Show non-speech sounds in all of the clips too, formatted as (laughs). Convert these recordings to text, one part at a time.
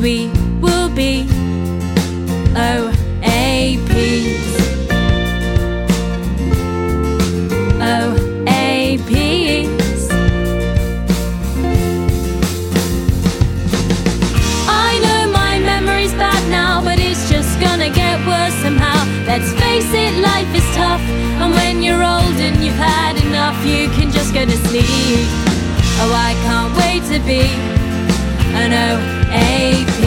we will be OAPs. OAPs. I know my memory's bad now, but it's just gonna get worse somehow. Let's face it, life is tough, and when you're old and you've had enough, you can just go to sleep. Oh, I can't wait to be an OAP. A P,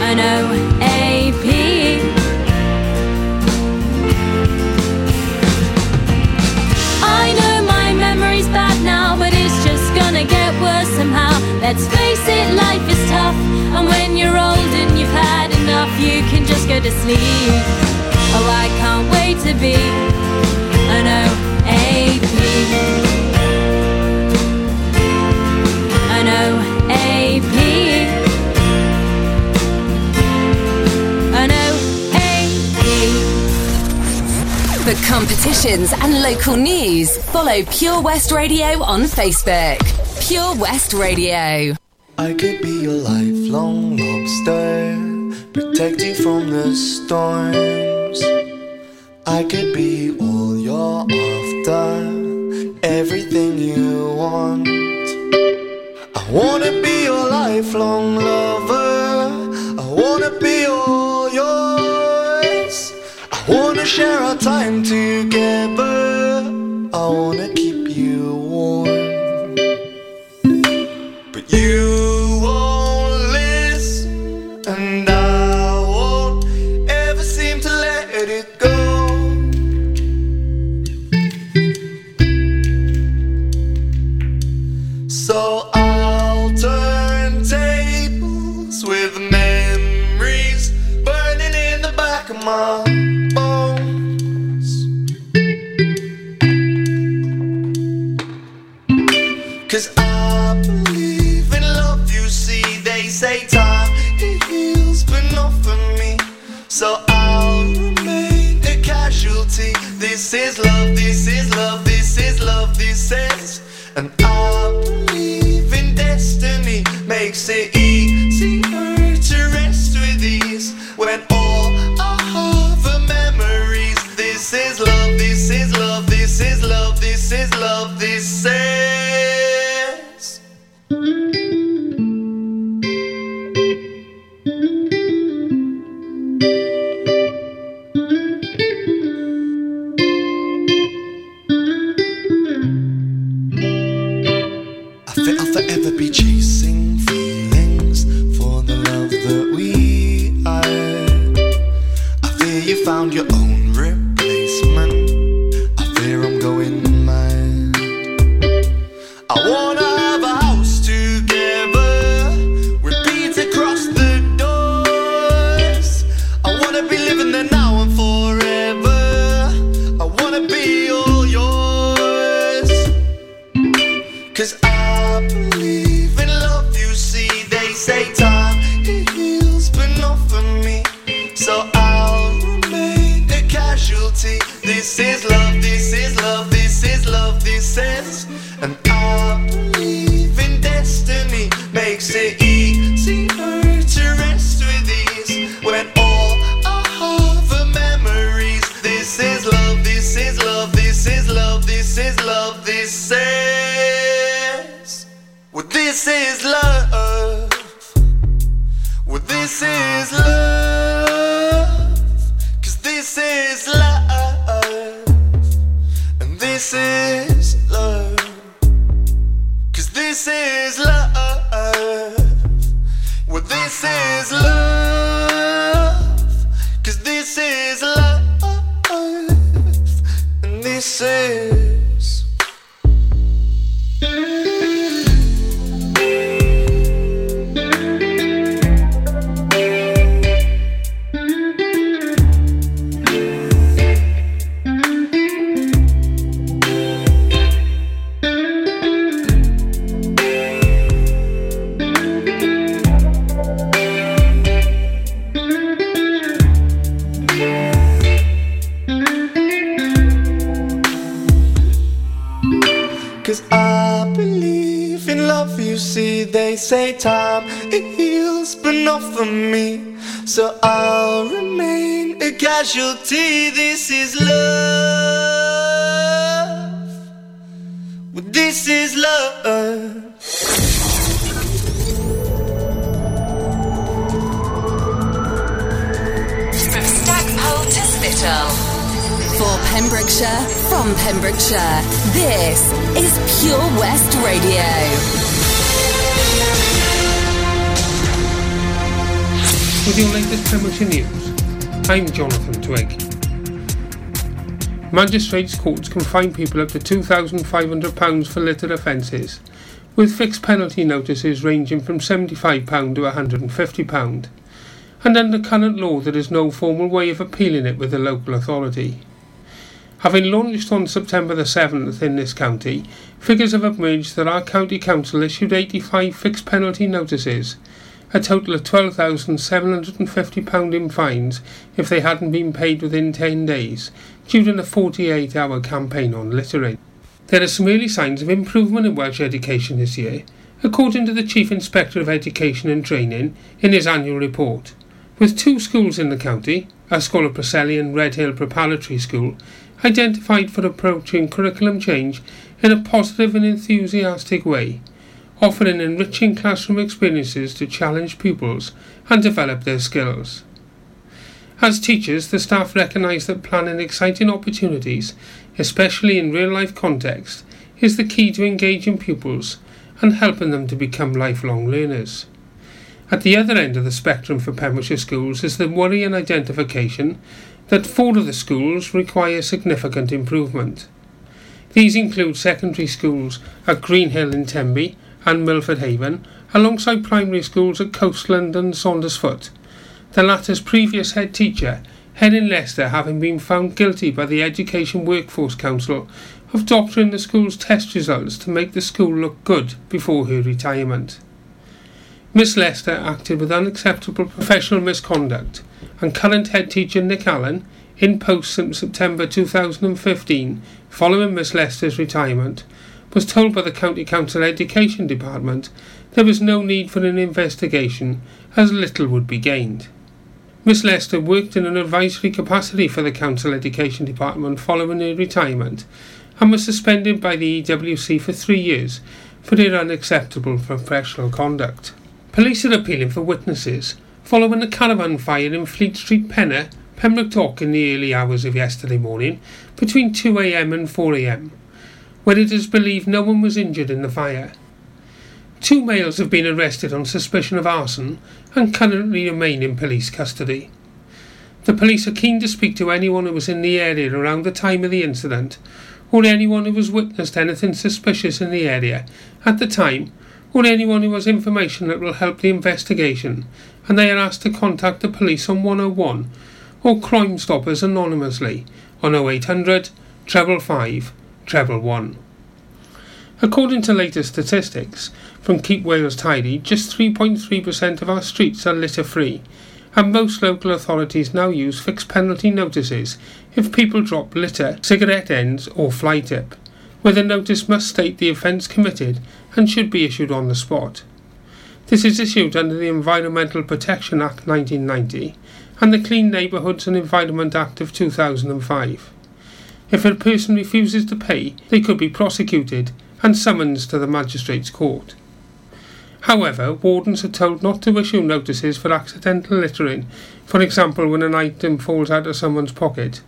an OAP. I know my memory's bad now, but it's just gonna get worse somehow. Let's face it, life is tough, and when you're old and you've had enough, you can just go to sleep. Oh, I can't wait to be competitions and local news, follow Pure West Radio on Facebook. Pure West Radio. I could be your lifelong lobster, protect you from the storms. I could be all you're after, everything you want. I wanna be your lifelong lover. I wanna be. I wanna share our time together. I wanna keep you warm. But you makes it easier to rest with ease when all I have are memories. This is love, this is love, this is love, this is love, this is. Well, this is love. With your latest Pembrokeshire news, I'm Jonathan Twig. Magistrates' courts can fine people up to £2,500 for litter offences, with fixed penalty notices ranging from £75 to £150. And under current law, there is no formal way of appealing it with the local authority. Having launched on September the 7th in this county, figures have emerged that our county council issued 85 fixed penalty notices, a total of £12,750 in fines if they hadn't been paid within 10 days, during a 48 hour campaign on littering. There are some early signs of improvement in Welsh education this year, according to the Chief Inspector of Education and Training in his annual report. With two schools in the county, Ysgol y Preseli and Redhill Preparatory School, identified for approaching curriculum change in a positive and enthusiastic way, offering enriching classroom experiences to challenge pupils and develop their skills. As teachers, the staff recognise that planning exciting opportunities, especially in real life context, is the key to engaging pupils and helping them to become lifelong learners. At the other end of the spectrum for Pembrokeshire schools is the worry and identification that four of the schools require significant improvement. These include secondary schools at Greenhill in Tenby and Milford Haven, alongside primary schools at Coastland and Saundersfoot. The latter's previous head teacher, Helen Lester, having been found guilty by the Education Workforce Council of doctoring the school's test results to make the school look good before her retirement. Miss Lester acted with unacceptable professional misconduct, and current head teacher Nick Allen, in post since September 2015, following Miss Lester's retirement, was told by the County Council Education Department there was no need for an investigation as little would be gained. Miss Lester worked in an advisory capacity for the Council Education Department following her retirement and was suspended by the EWC for three years for her unacceptable professional conduct. Police are appealing for witnesses following a caravan fire in Fleet Street, Pennar, Pembroke Dock in the early hours of yesterday morning between 2am and 4am, where it is believed no one was injured in the fire. Two males have been arrested on suspicion of arson and currently remain in police custody. The police are keen to speak to anyone who was in the area around the time of the incident, or anyone who has witnessed anything suspicious in the area at the time or anyone who has information that will help the investigation, and they are asked to contact the police on 101 or Crime Stoppers anonymously on 0800 treble 5 treble 1. According to latest statistics from Keep Wales Tidy, just 3.3% of our streets are litter free, and most local authorities now use fixed penalty notices if people drop litter, cigarette ends, or fly tip where the notice must state the offence committed and should be issued on the spot. This is issued under the Environmental Protection Act 1990 and the Clean Neighbourhoods and Environment Act of 2005. If a person refuses to pay, they could be prosecuted and summoned to the magistrate's court. However, wardens are told not to issue notices for accidental littering, for example when an item falls out of someone's pocket.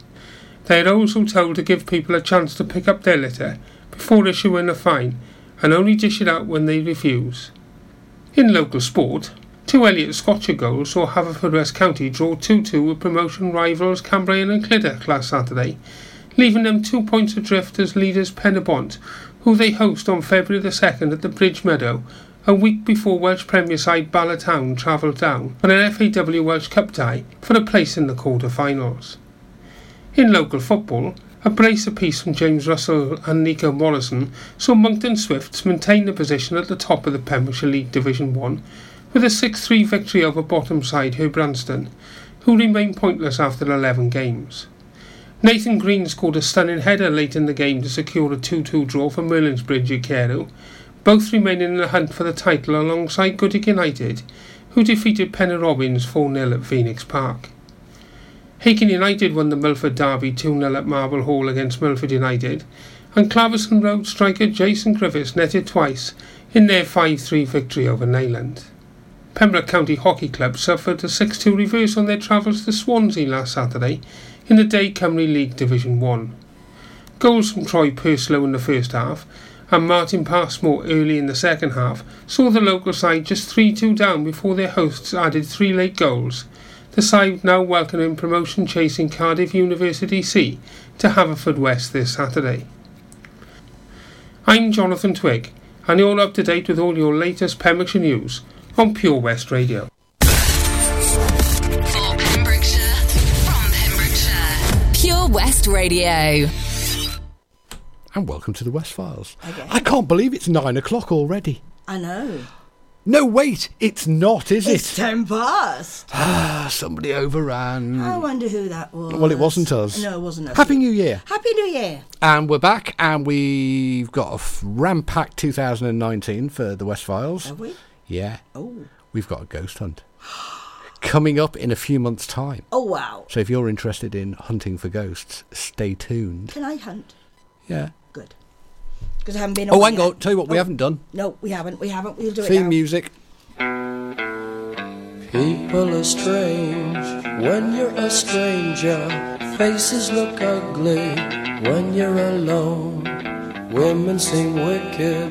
They are also told to give people a chance to pick up their litter before issuing a fine and only dish it out when they refuse. In local sport, two Elliot Scotcher goals saw Haverfordwest County draw 2-2 with promotion rivals Cambrian and Clydach last Saturday, leaving them two points adrift as leaders Pen y Bont, who they host on February the 2nd at the Bridge Meadow, a week before Welsh Premier side Bala Town travelled down on an FAW Welsh Cup tie for a place in the quarter-finals. In local football, a brace apiece from James Russell and Nico Morrison saw Monkton Swifts maintain their position at the top of the Pembrokeshire League Division 1 with a 6-3 victory over bottom side Herbrandston, who remain pointless after 11 games. Nathan Green scored a stunning header late in the game to secure a 2-2 draw for Merlinsbridge Carew, both remaining in the hunt for the title alongside Goodwick United, who defeated Pennar Robins 4-0 at Phoenix Park. Hakin United won the Milford Derby 2-0 at Marble Hall against Milford United, and Clarbeston Road striker Jason Griffiths netted twice in their 5-3 victory over Neyland. Pembroke County Hockey Club suffered a 6-2 reverse on their travels to Swansea last Saturday in the Day Cymru League Division 1. Goals from Troy Purslow in the first half and Martin Passmore early in the second half saw the local side just 3-2 down before their hosts added three late goals. The side now welcoming promotion chasing Cardiff University C to Haverfordwest this Saturday. I'm Jonathan Twig and you're up to date with all your latest Pembrokeshire news on Pure West Radio. Radio. And welcome to the West Files. Okay. I can't believe it's nine o'clock already. I know. No, wait, it's not, is it? It's ten past. (sighs) Ah, somebody overran. I wonder who that was. Well, it wasn't us. No, it wasn't us. Happy New Year. Happy New Year. And we're back, and we've got a f- ram-packed 2019 for the West Files. Have we? Yeah, Oh. we've got a ghost hunt (gasps) coming up in a few months' time. Oh wow. So if you're interested in hunting for ghosts, stay tuned. Can I hunt? Yeah. Good. Because I haven't been. Oh, away hang on. Tell you what, we Oh, haven't done. No, we haven't. We haven't. We'll do it Theme music. People are strange when you're a stranger. Faces look ugly when you're alone. Women seem wicked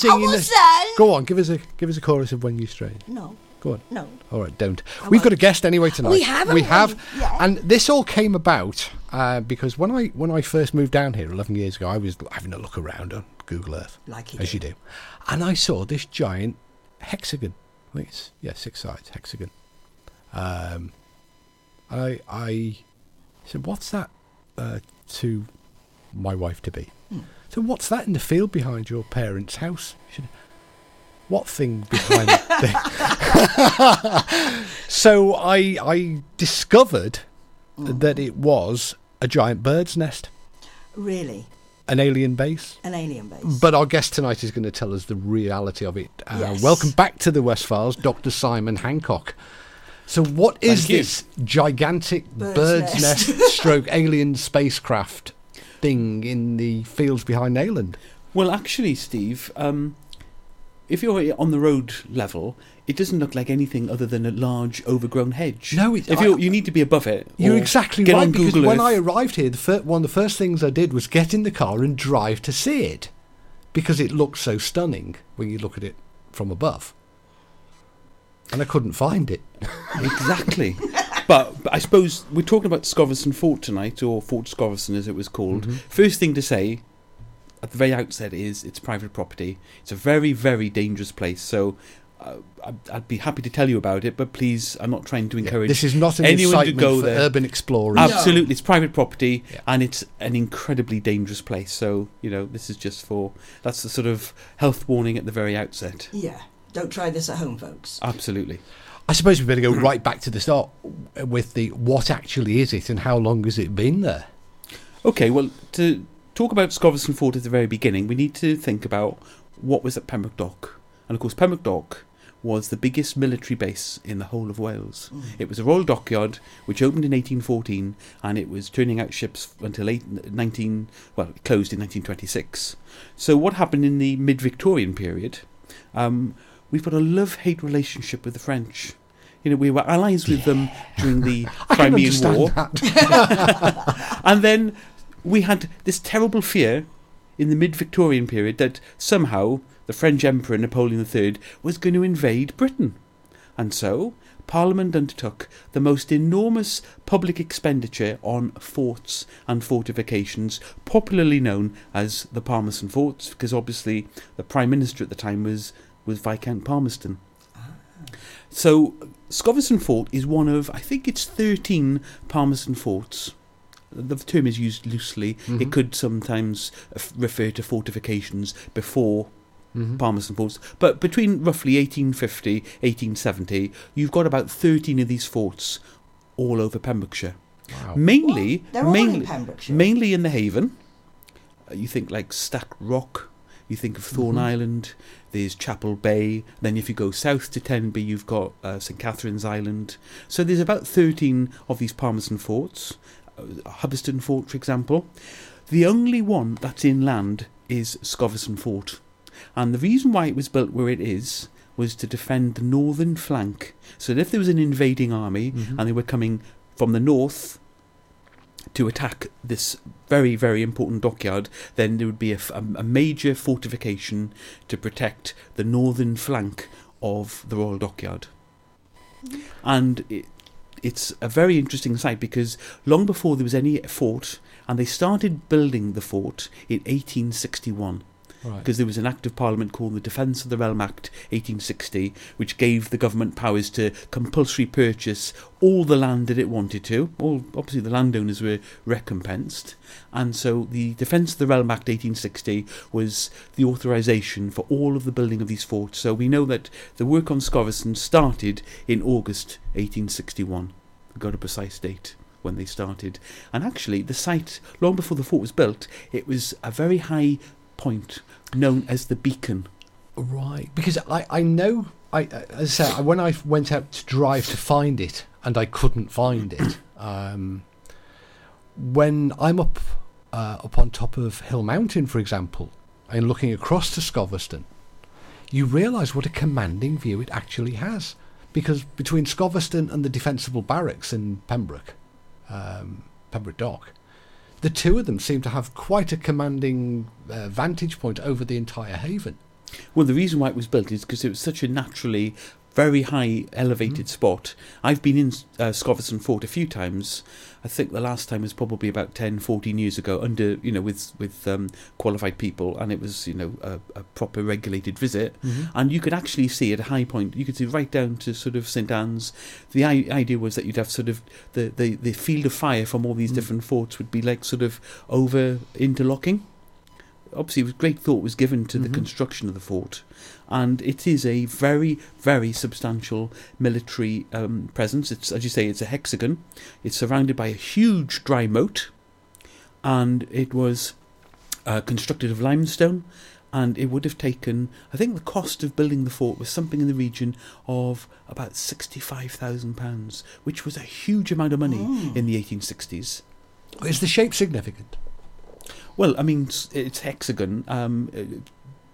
Singing. I was the- Go on, give us a give us a chorus of when you strange. No. Go on. No. All right, don't. We've got a guest anyway tonight. We have, We have. Yeah. And this all came about uh, because when I when I first moved down here 11 years ago, I was having a look around on Google Earth, Like you as do. you do, and I saw this giant hexagon. I think it's yeah, six sides hexagon. Um, I I said, "What's that?" Uh, to my wife to be. Hmm. So what's that in the field behind your parents' house? Said, what thing behind (laughs) the (laughs) So I I discovered that it was a giant bird's nest, Really, an alien base. an alien base. But our guest tonight is going to tell us the reality of it. Uh, Yes. Welcome back to the West Files, Dr. Simon Hancock. So, what is this gigantic Bird's bird's, nest. nest, stroke alien spacecraft thing in the fields behind Neyland? Well, actually, Steve, um, if you're on the road level, it doesn't look like anything other than a large overgrown hedge. No, it- if you you need to be above it. You're exactly right because when. I arrived here, the fir- one of the first things I did was get in the car and drive to see it because it looks so stunning when you look at it from above. and I couldn't find it. Exactly. (laughs) but, but I suppose we're talking about Scoveston Fort tonight, or Fort Scoveston as it was called. Mm-hmm. First thing to say at the very outset is it's private property. It's a very, very dangerous place. So uh, I'd, I'd be happy to tell you about it, but please, I'm not trying to encourage This is not an anyone to go for there. urban explorers. Absolutely, it's private property, Yeah. and it's an incredibly dangerous place. So you know, this is just for that's the sort of health warning at the very outset. Yeah. Don't try this at home, folks. Absolutely. I suppose we better go right back to the start with the what actually is it and how long has it been there? Okay, well, to talk about Scoveston Fort at the very beginning, we need to think about what was at Pembroke Dock. And of course, Pembroke Dock was the biggest military base in the whole of Wales. It was a royal dockyard which opened in 1814 and it was turning out ships until eight, 19 well, it closed in 1926. So what happened in the mid-Victorian period? Um, we've got a love-hate relationship with the French. You know, we were allies with them during the (laughs) Crimean War. (laughs) And then we had this terrible fear in the mid Victorian period that somehow the French Emperor Napoleon III was going to invade Britain. And so Parliament undertook the most enormous public expenditure on forts and fortifications, popularly known as the Palmerston Forts, because obviously the Prime Minister at the time was, was Viscount Palmerston. So Scoveston Fort is one of, I think it's 13 Palmerston forts. The term is used loosely. It could sometimes refer to fortifications before Mm-hmm. Palmerston forts. But between roughly 1850, 1870, you've got about 13 of these forts all over Pembrokeshire. Wow. Mainly, What? They're all in mainly, Pembrokeshire? mainly in the Haven. Uh, you think like Stack Rock, you think of Thorn Island, there's Chapel Bay. Then if you go south to Tenby, you've got uh, St Catherine's Island. So there's about 13 of these Palmerston forts. Uh, Hubberston Fort, for example. The only one that's inland is Scoveston Fort. And the reason why it was built where it is was to defend the northern flank. So that if there was an invading army and they were coming from the north to attack this very, very important dockyard, then there would be a um, major fortification to protect the northern flank of the Royal Dockyard. Mm-hmm. And it, it's a very interesting site because long before there was any fort, and they started building the fort in 1861 Right. because there was an act of parliament called the Defence of the Realm Act 1860, which gave the government powers to compulsory purchase all the land that it wanted to. All obviously the landowners were recompensed, and so the Defence of the Realm Act 1860 was the authorisation for all of the building of these forts. So we know that the work on Scoveston started in August 1861. We've got a precise date when they started. And actually, the site, long before the fort was built, it was a very high point known as the Beacon. Right, because I, I know I as I said when I went out to drive to find it and I couldn't find it. (coughs) Um, when I'm up uh, up on top of Hill Mountain, for example, and looking across to Scoveston, you realise what a commanding view it actually has. Because between Scoveston and the defensible barracks in Pembroke, um, Pembroke Dock, the two of them seem to have quite a commanding uh, vantage point over the entire haven. Well, the reason why it was built is because it was such a naturally very high elevated spot. I've been in uh, Scoveston Fort a few times. I think the last time was probably about 10, 14 years ago, under you know with with um, qualified people, and it was you know a, a proper regulated visit. And you could actually see at a high point, you could see right down to sort of St Anne's. The I- idea was that you'd have sort of the, the, the field of fire from all these different forts would be like sort of over interlocking obviously, great thought was given to the construction of the fort, and it is a very, very substantial military um, presence. It's as you say, it's a hexagon. It's surrounded by a huge dry moat, and it was uh, constructed of limestone. And it would have taken, I think, the cost of building the fort was something in the region of about sixty-five thousand pounds, which was a huge amount of money in the eighteen sixties. Is the shape significant? Well, I mean, it's hexagon. Um, uh,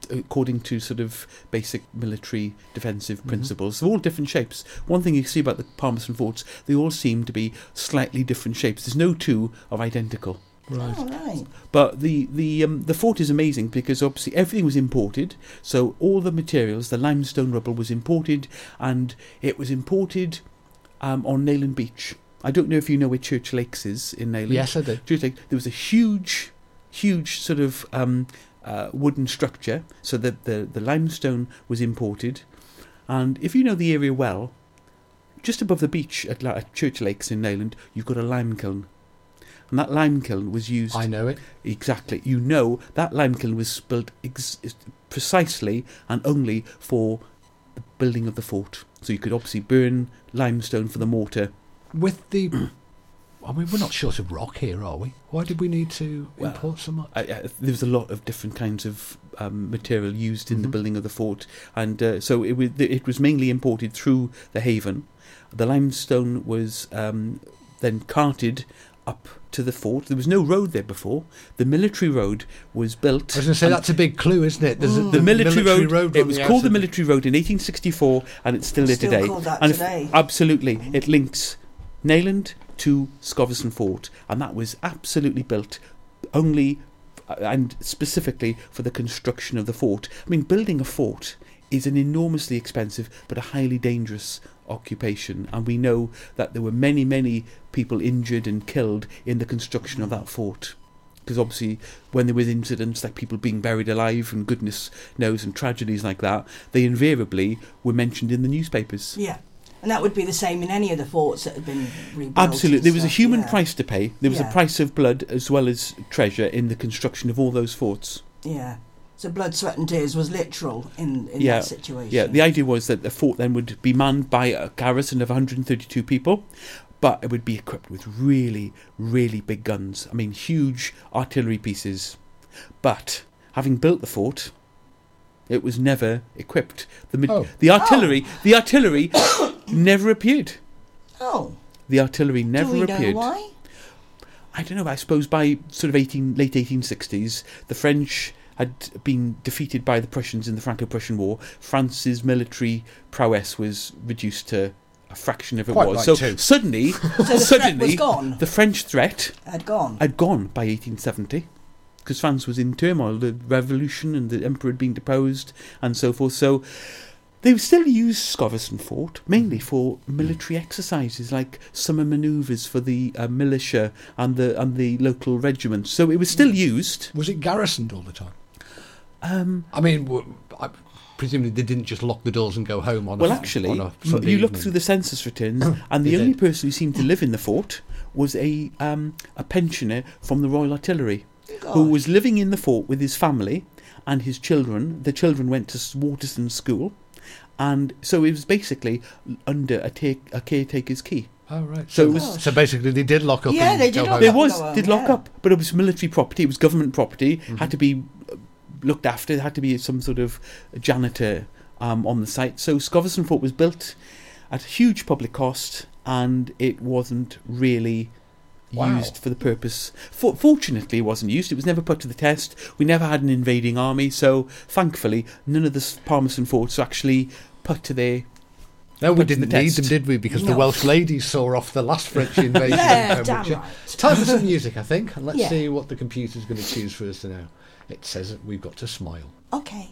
according to sort of basic military defensive principles, they're all different shapes. One thing you see about the Palmerston forts, they all seem to be slightly different shapes. There's no two are identical. Right. All right. But the the um, the fort is amazing because obviously everything was imported. So all the materials, the limestone rubble, was imported, and it was imported um, on Neyland Beach. I don't know if you know where Church Lakes is in Neyland. Yes, I do. Church Lake. There was a huge, huge sort of um, uh, wooden structure. So the, the the limestone was imported, and if you know the area well, just above the beach at, La- at Church Lakes in Neyland, you've got a lime kiln. And that lime kiln was used I know it. Exactly. You know that lime kiln was built ex- precisely and only for the building of the fort. So you could obviously burn limestone for the mortar. With the, (clears throat) I mean, we're not short of rock here, are we? Why did we need to Well, import so much? I, I, there was a lot of different kinds of um, material used in the Mhm. building of the fort, and uh, so it was it was mainly imported through the haven. The limestone was um, then carted up to the fort. There was no road there before. The military road was built. I was going to say that's a big clue, isn't it? There's a, the military, road, it was the called the military road in 1864 and it's still there Still today called that and if- today. absolutely it links Neyland to Scoveston Fort and that was absolutely built only uh, and specifically for the construction of the fort. I mean building a fort is an enormously expensive but a highly dangerous occupation and we know that there were many many people injured and killed in the construction of that fort. Because obviously when there was incidents like people being buried alive and goodness knows and tragedies like that they invariably were mentioned in the newspapers. Yeah. And that would be the same in any of the forts that had been rebuilt. absolutely there was a human yeah. price to pay there was Yeah. a price of blood as well as treasure in the construction of all those forts Yeah. So blood, sweat, and tears was literal in, in Yeah, that situation. yeah the idea was that the fort then would be manned by a garrison of 132 people but it would be equipped with really really big guns i mean huge artillery pieces but having built the fort it was never equipped the ma- Oh. the artillery the artillery (coughs) never appeared Oh, the artillery never do we appeared know why? I don't know. I suppose by sort of 18, late 1860s, the French had been defeated by the Prussians in the Franco-Prussian War. France's military prowess was reduced to a fraction of it Quite was. right so too. suddenly, (laughs) So the suddenly, was gone. the French threat Had gone. had gone by 1870 because France was in turmoil. The revolution and the emperor had been deposed and so forth. So they still used Scoveston Fort mainly for military exercises like summer manoeuvres for the uh, militia and the and the local regiments. So it was still used. Was it garrisoned all the time? Um, I mean, I, presumably they didn't just lock the doors and go home on. well, a, actually, on a m- Sunday you look through the census returns, (coughs) and the only did. person who seemed to live in the fort was a um, a pensioner from the Royal Artillery. who was living in the fort with his family and his children. The children went to Waterston School, and so it was basically under a, take, a caretaker's key. Oh right. So So, it was- so basically they did lock up. Yeah, they did lock home. There up. was go home, did lock yeah. up, but it was military property. It was government property. Had to be uh, looked after. There had to be some sort of janitor um, on the site. So Scoveston Fort was built at a huge public cost, and it wasn't really Wow. used for the purpose. For, fortunately, it wasn't used. It was never put to the test. We never had an invading army, so thankfully, none of the s- Palmerston forts were actually put to their. No, we didn't the need test. them, did we? Because the Welsh ladies saw off the last French (laughs) invasion. Yeah, in damn right. It's time for some music, I think, and let's Yeah. see what the computer's going to choose for us now. It says that we've got to smile. Okay.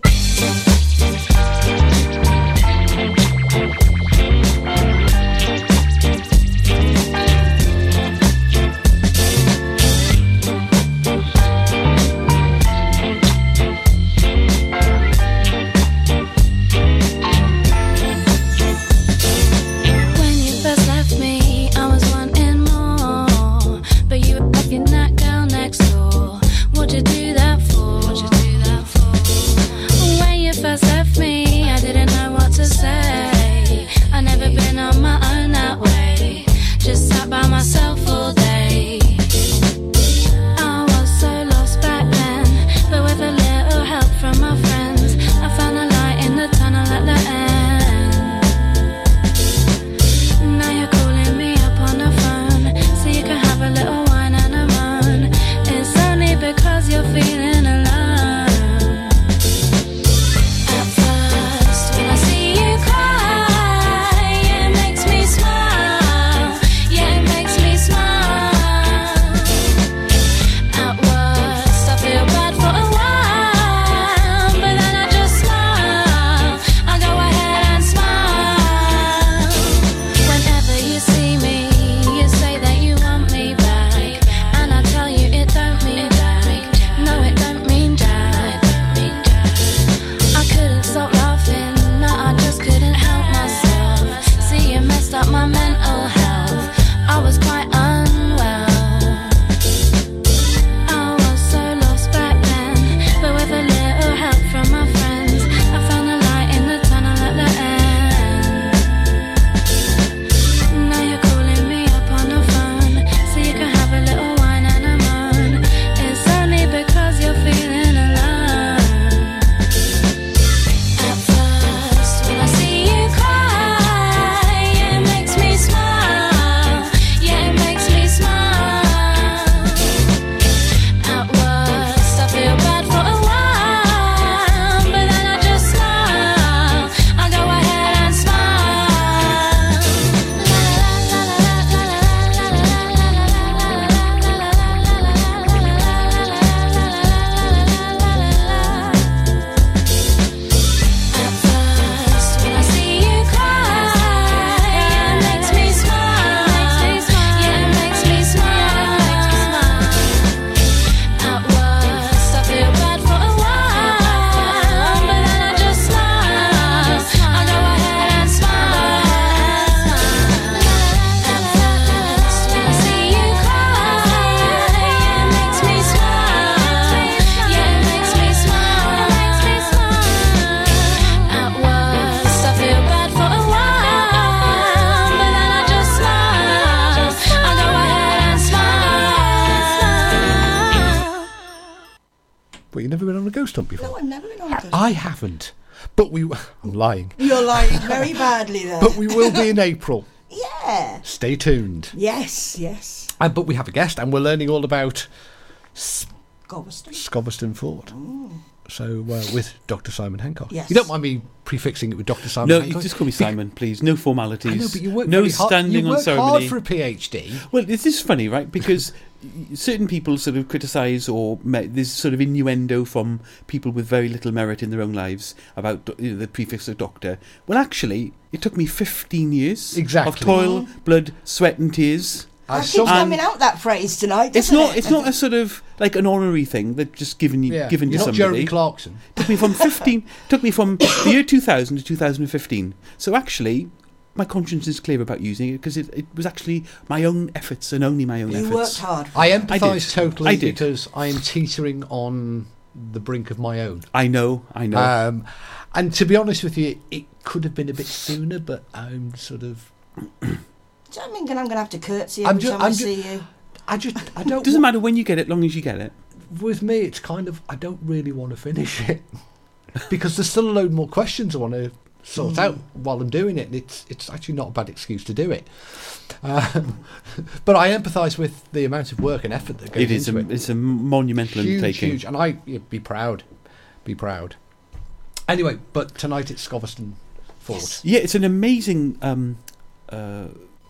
I haven't. But we. (laughs) I'm lying. You're lying very (laughs) badly there. But we will be in (laughs) April. yeah. Stay tuned. Yes, yes. And, but we have a guest, and we're learning all about Galveston. Scoveston Fort. Mm. So uh, with Dr. Simon Hancock. Yes. You don't mind me prefixing it with Dr. Simon No, you Hancock? just call me Simon, please. No formalities. I know, but you work no very hard. standing you on ceremony. hard for a PhD. Well, this is funny, right? Because (laughs) certain people sort of criticise or me- there's sort of innuendo from people with very little merit in their own lives about do- you know, the prefix of doctor. Well, actually, it took me 15 years Exactly. of toil, blood, sweat, and tears. I That saw- coming out that phrase tonight. It's doesn't. It? It's not a sort of like an honorary thing that just given you yeah. given You're to not somebody. Jeremy Clarkson. took me from (laughs) 15 took me from the year 2000 to 2015 so actually my conscience is clear about using it because it, it was actually my own efforts and only my own You efforts worked hard. I I empathise totally I did. because I am teetering on the brink of my own. I know I know Um, and to be honest with you, it could have been a bit sooner, but I'm sort of. Do you think I'm going to have to curtsy I'm every ju- time I'm I ju- see you? I just. I (laughs) don't. doesn't wa- matter when you get it long as you get it With me, it's kind of. I don't really want to finish it (laughs) because there's still a load more questions I want to sort out while I'm doing it, and it's it's actually not a bad excuse to do it. Um, (laughs) but I empathise with the amount of work and effort that goes it is into a, it. it's a monumental huge, undertaking huge, and I yeah, be proud, be proud. Anyway, but tonight it's Scoveston Fort. yeah it's an amazing um, uh,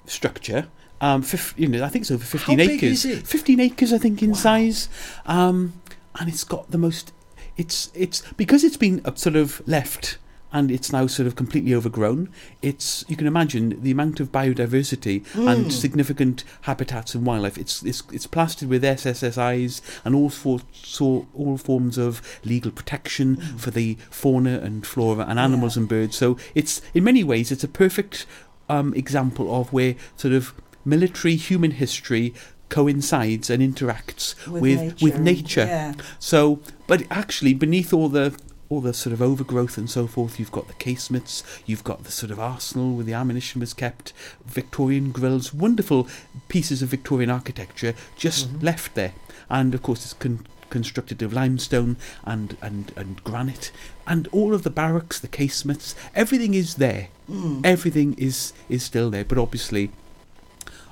structure um, fif- you know, I think it's over 15 big acres. is it? 15 acres, I think, in Wow. size. Um, and it's got the most. It's it's because it's been uh, sort of left and it's now sort of completely overgrown. It's you can imagine the amount of biodiversity and significant habitats and wildlife. It's it's it's plastered with SSSIs and all for, so all forms of legal protection for the fauna and flora and animals and birds. So it's in many ways it's a perfect um, example of where sort of military human history coincides and interacts With with nature with nature. yeah. So, but actually, beneath all the all the sort of overgrowth and so forth, you've got the casemates, you've got the sort of arsenal where the ammunition was kept, Victorian grills, wonderful pieces of Victorian architecture just Mm-hmm. left there, and of course it's con- constructed of limestone and, and and granite, and all of the barracks, the casemates, everything is there. Mm. Everything is is still there, but obviously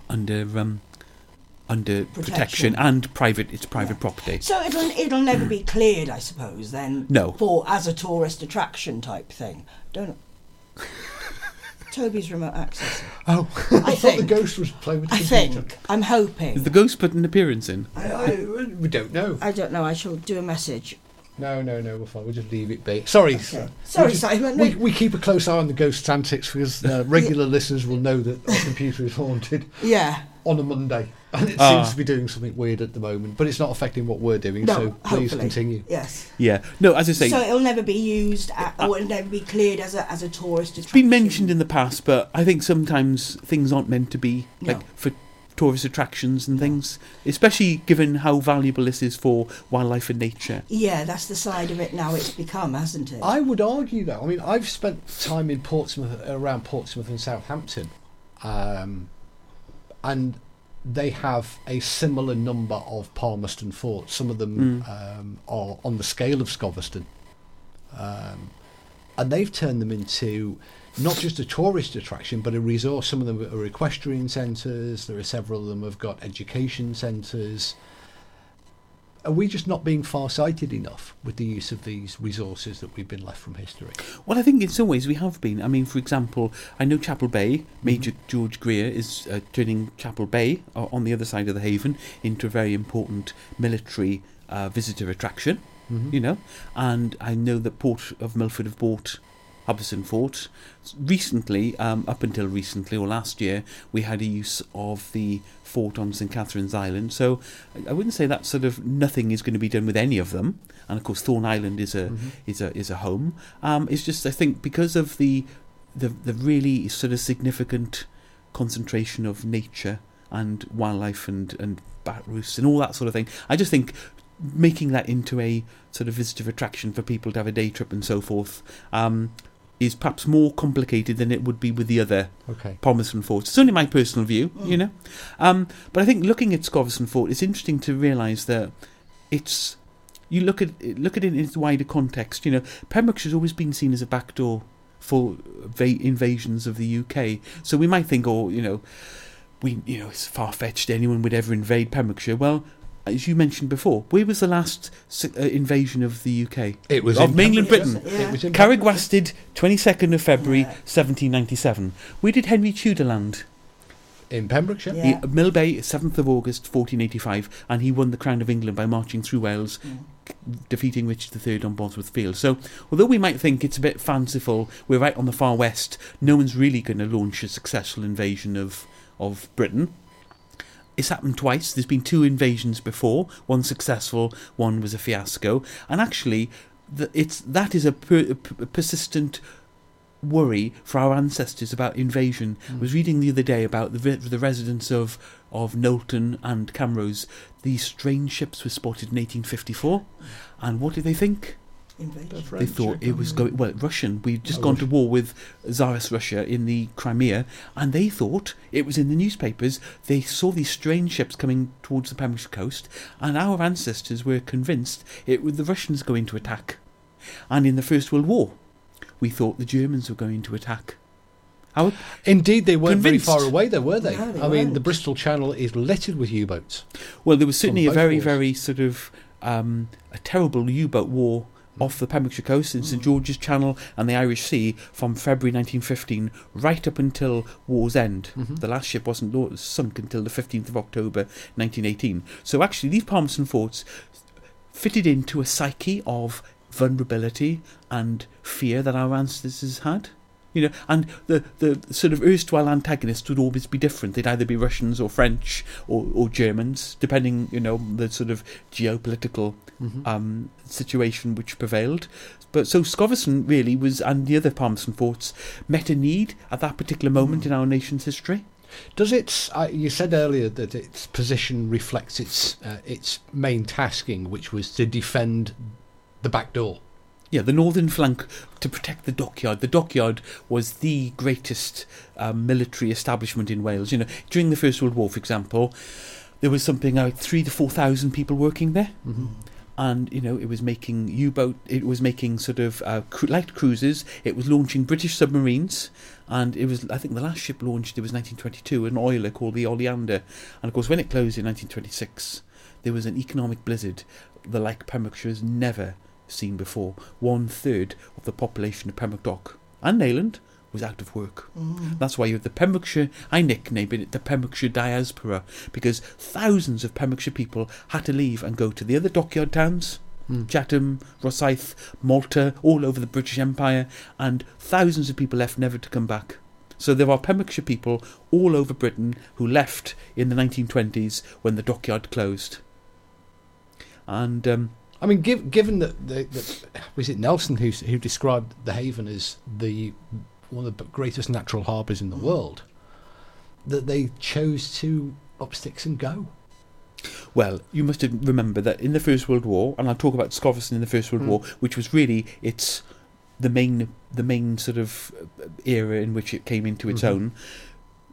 under um, under protection, Protection. and private. It's private Yeah. property. So it'll it'll never be cleared, I suppose. Then No. for as a tourist attraction type thing. Don't. Toby's remote access. Oh, (laughs) I thought the ghost was playing with the I computer. think. I'm hoping. Is the ghost put an appearance in? I, I, we don't know. I don't know. I shall do a message. No, no, no, we're fine. We'll just leave it be. Sorry. Okay. Sorry, we just- Simon. We, we keep a close eye on the ghost antics because uh, (laughs) regular listeners will know that our computer is haunted Yeah. on a Monday. And it Ah. seems to be doing something weird at the moment, but it's not affecting what we're doing, No. so please hopefully. continue. Yes. Yeah. No, as I say, So it'll never be used, at, or it'll never be cleared as a as a tourist attraction. it's been mentioned in the past, but I think sometimes things aren't meant to be like No. for tourist attractions and things, especially given how valuable this is for wildlife and nature. Yeah, that's the side of it now. It's become, hasn't it? I would argue that. I mean, I've spent time in Portsmouth, around Portsmouth and Southampton, um, and they have a similar number of Palmerston forts. Some of them um, are on the scale of Scoveston, um, and they've turned them into not just a tourist attraction, but a resource. Some of them are equestrian centres. There are several of them have got education centres. Are we just not being far-sighted enough with the use of these resources that we've been left from history? Well, I think in some ways we have been. I mean, for example, I know Chapel Bay, Major George Greer is uh, turning Chapel Bay uh, on the other side of the haven into a very important military uh, visitor attraction, you know. And I know that Port of Milford have bought Hubberston Fort. Recently, um, up until recently or last year, we had a use of the fort on St Catherine's Island. So I- wouldn't say that sort of nothing is going to be done with any of them. And of course, Thorn Island is a is a is a home. Um, it's just I think because of the the the really sort of significant concentration of nature and wildlife and and bat roosts and all that sort of thing. I just think making that into a sort of visitor attraction for people to have a day trip and so forth um, is perhaps more complicated than it would be with the other Okay. Palmerston forts. It's only my personal view, you know. Um, but I think looking at Scoveston Fort, it's interesting to realise that it's you look at it, look at it in its wider context. You know, Pembrokeshire's always been seen as a backdoor for va- invasions of the UK. So we might think, oh, you know, we you know it's far fetched anyone would ever invade Pembrokeshire. Well, as you mentioned before, where was the last uh, invasion of the UK? It was of in mainland Pembrokeshire. Britain. Yeah. It was in Carregwastad, 22nd of February, Yeah. 1797. Where did Henry Tudor land? in Pembrokeshire. Yeah. He, Millbay, 7th of August, 1485, and he won the Crown of England by marching through Wales, c- defeating Richard III on Bosworth Field. So, although we might think it's a bit fanciful, we're right on the far west, no one's really going to launch a successful invasion of, of Britain. It's happened twice. There's been two invasions before, one successful, one was a fiasco. And actually, the, it's, that is a, per, a persistent worry for our ancestors about invasion. Hmm. I was reading the other day about the the residents of of Knowlton and Camrose. These strange ships were spotted in 1854, and what did they think? Invasion. they thought it was going well Russian. We'd just Oh, gone to war with Tsarist Russia in the Crimea, and they thought it was in the newspapers. They saw these strange ships coming towards the Pembrokeshire coast, and our ancestors were convinced it was the Russians going to attack. And in the First World War, we thought the Germans were going to attack. Our Indeed, they weren't Convinced. very far away, though, were they? No, they I mean, weren't. the Bristol Channel is littered with U-boats. Well, there was certainly a very, wars. very sort of um, a terrible U-boat war off the Pembrokeshire coast in St George's Channel and the Irish Sea from February 1915 right up until war's end. Mm-hmm. The last ship wasn't lo- sunk until the 15th of October 1918. So actually, these Palmerston forts fitted into a psyche of vulnerability and fear that our ancestors had. You know, and the, the sort of erstwhile antagonists would always be different. They'd either be Russians or French or, or Germans, depending, you know, the sort of geopolitical um, situation which prevailed. But so Scoveston really was, and the other Palmerston forts, met a need at that particular moment in our nation's history. Does its? Uh, you said earlier that its position reflects its uh, its main tasking, which was to defend the back door. Yeah, the northern flank to protect the dockyard. The dockyard was the greatest um, military establishment in Wales. You know, during the First World War, for example, there was something like three to four thousand people working there, and you know, it was making U-boat. It was making sort of uh, cru- light cruisers. It was launching British submarines, and it was. I think the last ship launched it was 1922, an oiler called the Oleander, and of course, when it closed in 1926, there was an economic blizzard, the like Pembrokeshire has never seen before. One third of the population of Pembroke Dock and Neyland was out of work. That's why you have the Pembrokeshire, I nicknamed it the Pembrokeshire Diaspora, because thousands of Pembrokeshire people had to leave and go to the other dockyard towns. Chatham, Rosyth, Malta, all over the British Empire, and thousands of people left never to come back. So there are Pembrokeshire people all over Britain who left in the 1920s when the dockyard closed. And um, I mean, giv given that, the, that was it Nelson who who described the Haven as the one of the greatest natural harbours in the world, that they chose to up sticks and go. Well, you must remember that in the First World War, and I'll talk about Scoveston in the First World Mm. War, which was really its the main the main sort of uh, era in which it came into its Mhm. own.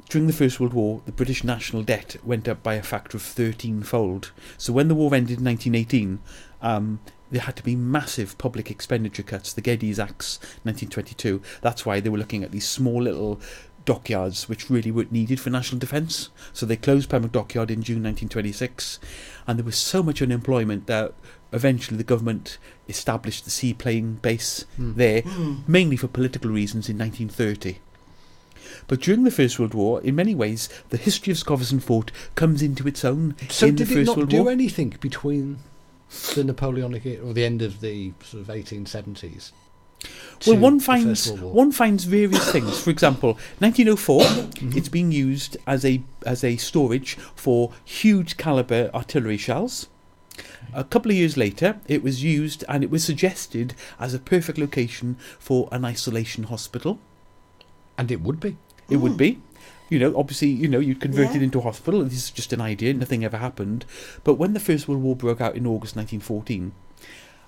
During the First World War, the British national debt went up by a factor of thirteen-fold. So when the war ended in 1918, um, there had to be massive public expenditure cuts. The Geddes Axe, 1922. That's why they were looking at these small little dockyards which really weren't needed for national defence. So they closed Pembroke Dockyard in June 1926, and there was so much unemployment that eventually the government established the seaplane base Hmm. there, (gasps) mainly for political reasons in 1930. But during the First World War, in many ways, the history of Scoveston Fort comes into its own So in did the it not World do War. anything between the Napoleonic era or the end of the sort of 1870s? Well, one finds First World War? one finds various things. For example, 1904, Mm-hmm. it's being used as a as a storage for huge caliber artillery shells. A couple of years later, it was used and it was suggested as a perfect location for an isolation hospital. and it would be. It would be. You know, obviously, you know, you'd convert it Yeah. into a hospital. This is just an idea. Nothing ever happened. But when the First World War broke out in August 1914,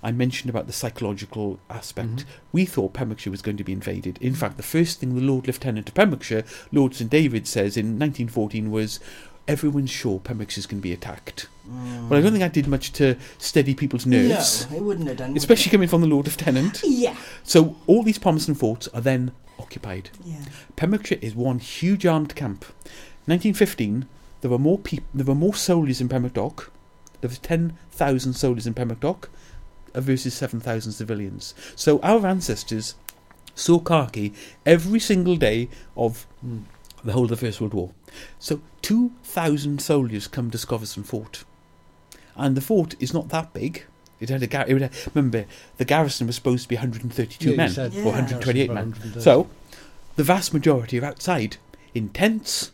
I mentioned about the psychological aspect. Mm-hmm. We thought Pembrokeshire was going to be invaded. In fact, the first thing the Lord Lieutenant of Pembrokeshire, Lord St David, says in 1914 was, "Everyone's sure Pembrokeshire's going to be attacked." Mm. Well, I don't think that did much to steady people's nerves, No, it wouldn't have done. especially coming from the Lord Lieutenant. (laughs) Yeah. So all these Palmerston forts are then occupied. Yeah. Pembrokeshire is one huge armed camp. 1915, there were more peop- there were more soldiers in Pembroke Dock. There was 10,000 soldiers in Pembroke Dock versus 7,000 civilians. So our ancestors saw khaki every single day of hmm. the whole of the First World War. So 2,000 soldiers come to Scoveston Fort. And the fort is not that big. It had a gar- it had, remember the garrison was supposed to be 132 Yeah, men Yeah. or 128 men. 130. So, the vast majority are outside in tents,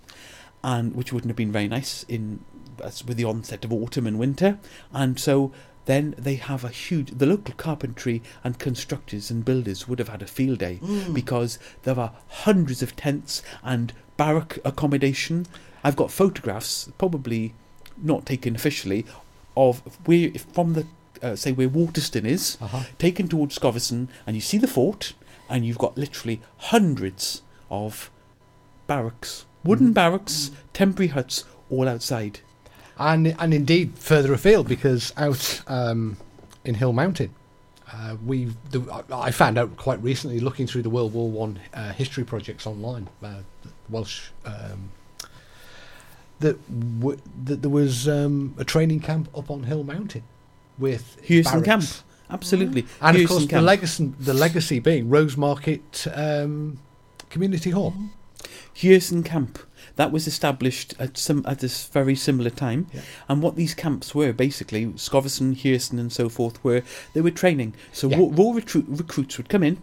and which wouldn't have been very nice in as with the onset of autumn and winter. And so, then they have a huge. The local carpentry and constructors and builders would have had a field day Mm. because there are hundreds of tents and barrack accommodation. I've got photographs, probably not taken officially, of where from the uh, say where Waterston is Uh-huh. taken towards Scoveston, and you see the fort, and you've got literally hundreds of barracks, wooden barracks, temporary huts, all outside. and and indeed further afield because out um, in Hill Mountain, uh, we the, I found out quite recently looking through the World War One uh, history projects online, uh, Welsh. Um, that, w- that there was um, a training camp up on Hill Mountain with Houston Camp, absolutely. and of Houston course the legacy the legacy being Rosemarket um, Community Hall. Houston Camp. That was established at some at this very similar time, Yeah. and what these camps were basically Scoveston, Houston, and so forth were they were training. So Yeah. raw, raw recruit, recruits would come in,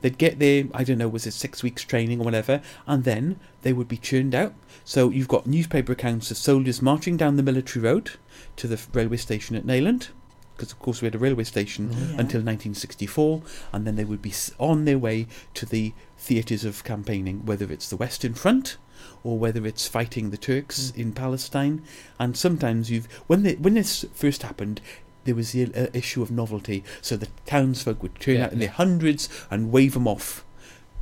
they'd get their I don't know was it six weeks training or whatever, and then they would be churned out. So you've got newspaper accounts of soldiers marching down the military road to the railway station at Neyland, because of course we had a railway station mm-hmm. Yeah. until 1964, and then they would be on their way to the theatres of campaigning, whether it's the Western Front or whether it's fighting the Turks mm. in Palestine. And sometimes you've when they, when this first happened. There was the uh, issue of novelty, so the townsfolk would turn Yeah, out in yeah. their hundreds and wave them off.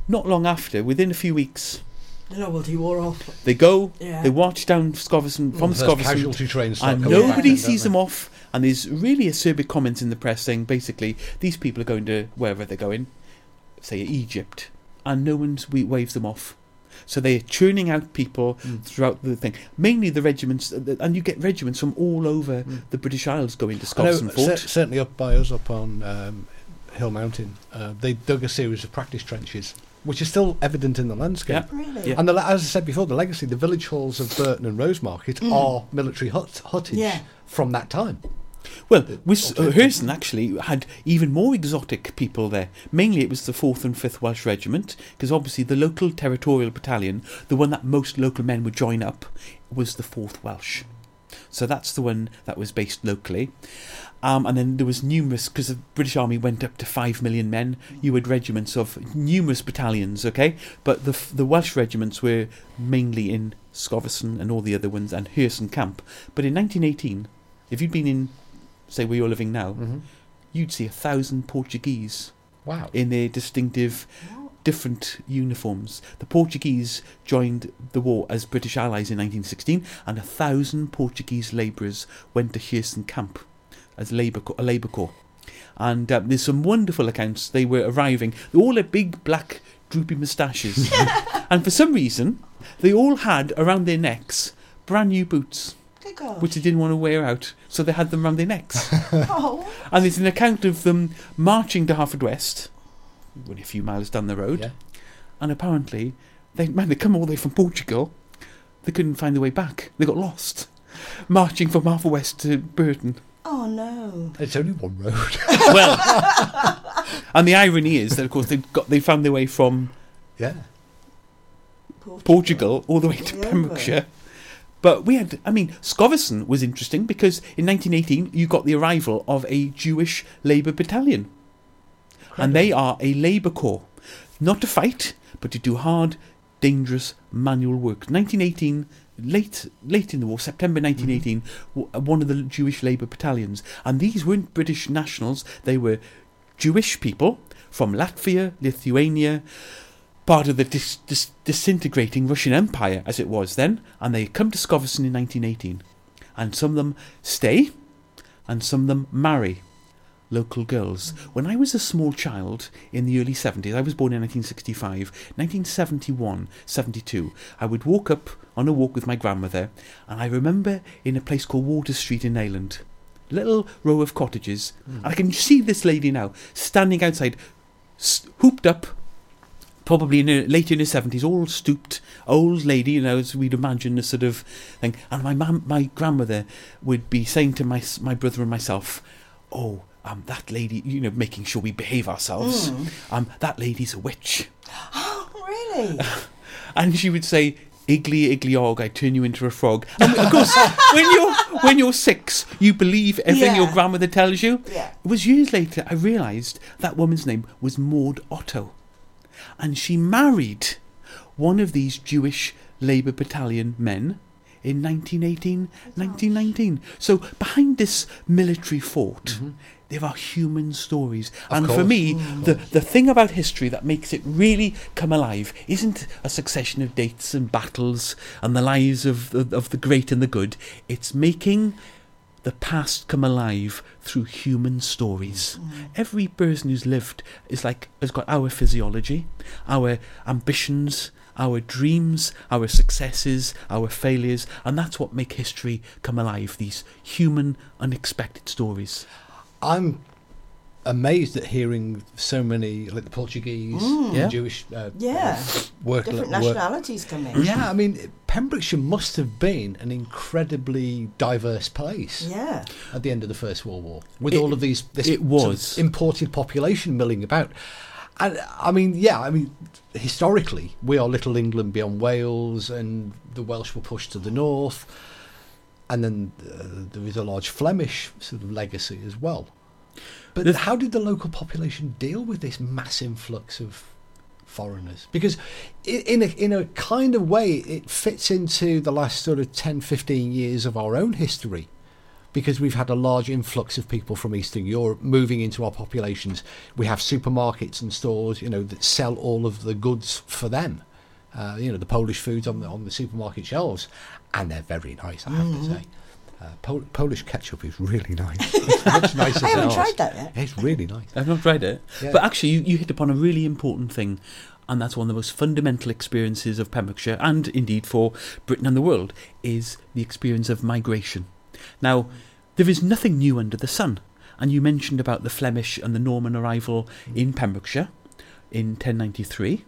Not long after, within a few weeks, The novelty wore off. they go, Yeah. they watch down Scoveston from mm. The first Scoveston, casualty trains and coming back nobody sees don't them off. And there's really acerbic comments in the press saying basically these people are going to wherever they're going, say Egypt, and no one's we waves them off. So they're churning out people Mm. throughout the thing. Mainly the regiments, and you get regiments from all over Mm. the British Isles going to Scotland. know, Fort. cer- certainly up by us, up on um, Hill Mountain, uh, they dug a series of practice trenches, which is still evident in the landscape. Yeah. Really? Yeah. And the, as I said before, the legacy, the village halls of Burton and Rosemarket Mm. are military hut, huttage Yeah. from that time. Well, with, uh. Hurston actually had even more exotic people there. Mainly it was the 4th and 5th Welsh Regiment, because obviously the local territorial battalion, the one that most local men would join up, was the 4th Welsh. So that's the one that was based locally. Um, and then there was numerous, because the British Army went up to 5 million men, you had regiments of numerous battalions, okay? But the, the Welsh regiments were mainly in Scoveston and all the other ones, and Hurston Camp. But in 1918, if you'd been in, say, where you're living now, Mm-hmm. you'd see a thousand Portuguese Wow. in their distinctive different uniforms. The Portuguese joined the war as British allies in 1916, and a thousand Portuguese labourers went to Hurston Camp as labour a labour corps. And um, there's some wonderful accounts. They were arriving. They all had big black droopy moustaches, (laughs) and for some reason, they all had around their necks brand new boots, Good God. which they didn't want to wear out, so they had them around their necks. (laughs) oh. And there's an account of them marching to Haverfordwest, only a few miles down the road, Yeah. and apparently, they man, they come all the way from Portugal. They couldn't find their way back. They got lost, marching from Haverfordwest to Burton. Oh no. It's only one road. (laughs) (laughs) Well, and the irony is that of course they got they found their way from yeah. Portugal all the way to Yeah. Pembrokeshire. But we had, I mean, Scoveston was interesting because in 1918 you got the arrival of a Jewish Labour battalion. And they are a labour corps. Not to fight, but to do hard, dangerous manual work. 1918, late late in the war, September 1918, mm-hmm. w- one of the Jewish Labour battalions. And these weren't British nationals, they were Jewish people from Latvia, Lithuania, part of the dis- dis- disintegrating Russian Empire as it was then, and they come to Scoveston in 1918. and some of them stay, and some of them marry local girls. When I was a small child in the early 70s, I was born in 1965, 1971, 72, I would walk up on a walk with my grandmother, and I remember in a place called Water Street in Neyland, little row of cottages, hmm. and I can see this lady now standing outside, hooped up, probably in her, late in her 70s, all stooped, old lady, you know, as we'd imagine a sort of thing. And my mum, my grandmother would be saying to my, my brother and myself, oh, um, that lady, you know, making sure we behave ourselves. Um, that lady's a witch. (gasps) Oh, really? (laughs) And she would say, Iggly, iggly, og, I turn you into a frog. And of course, (laughs) when you're when you're six, you believe everything your grandmother tells you. Yeah. It was years later I realised that woman's name was Maud Otto, and she married one of these Jewish Labour Battalion men in 1918, 1919. So behind this military fort, mm-hmm. there are human stories. and for course. me, mm. the, the thing about history that makes it really come alive isn't a succession of dates and battles and the lives of, of, of the great and the good. It's making the past come alive through human stories. Mm. Every person who's lived is like has got our physiology, our ambitions, our dreams, our successes, our failures, and that's what make history come alive. These human, unexpected stories. I'm amazed at hearing so many, like the Portuguese, Yeah. Jewish uh, Yeah. work, Different work- nationalities come in. Yeah, I mean, Pembrokeshire must have been an incredibly diverse place Yeah. at the end of the First World War, with It- all of these this it sort of was. imported population milling about. And I mean, yeah, I mean, historically, we are Little England beyond Wales, and the Welsh were pushed to the north, and then uh, there is a large Flemish sort of legacy as well. But how did the local population deal with this mass influx of foreigners? Because in a, in a kind of way, it fits into the last sort of 10, 15 years of our own history. Because we've had a large influx of people from Eastern Europe moving into our populations. We have supermarkets and stores, you know, that sell all of the goods for them. Uh, you know, the Polish foods on the on the supermarket shelves, and they're very nice. I have to say, uh, Pol- Polish ketchup is really nice. (laughs) It's much nicer I haven't ours. tried that yet. It's really nice. I've not tried it. Yeah. But actually, you, you hit upon a really important thing, and that's one of the most fundamental experiences of Pembrokeshire, and indeed for Britain and the world, is the experience of migration. Now, there is nothing new under the sun, and you mentioned about the Flemish and the Norman arrival in Pembrokeshire in 1093.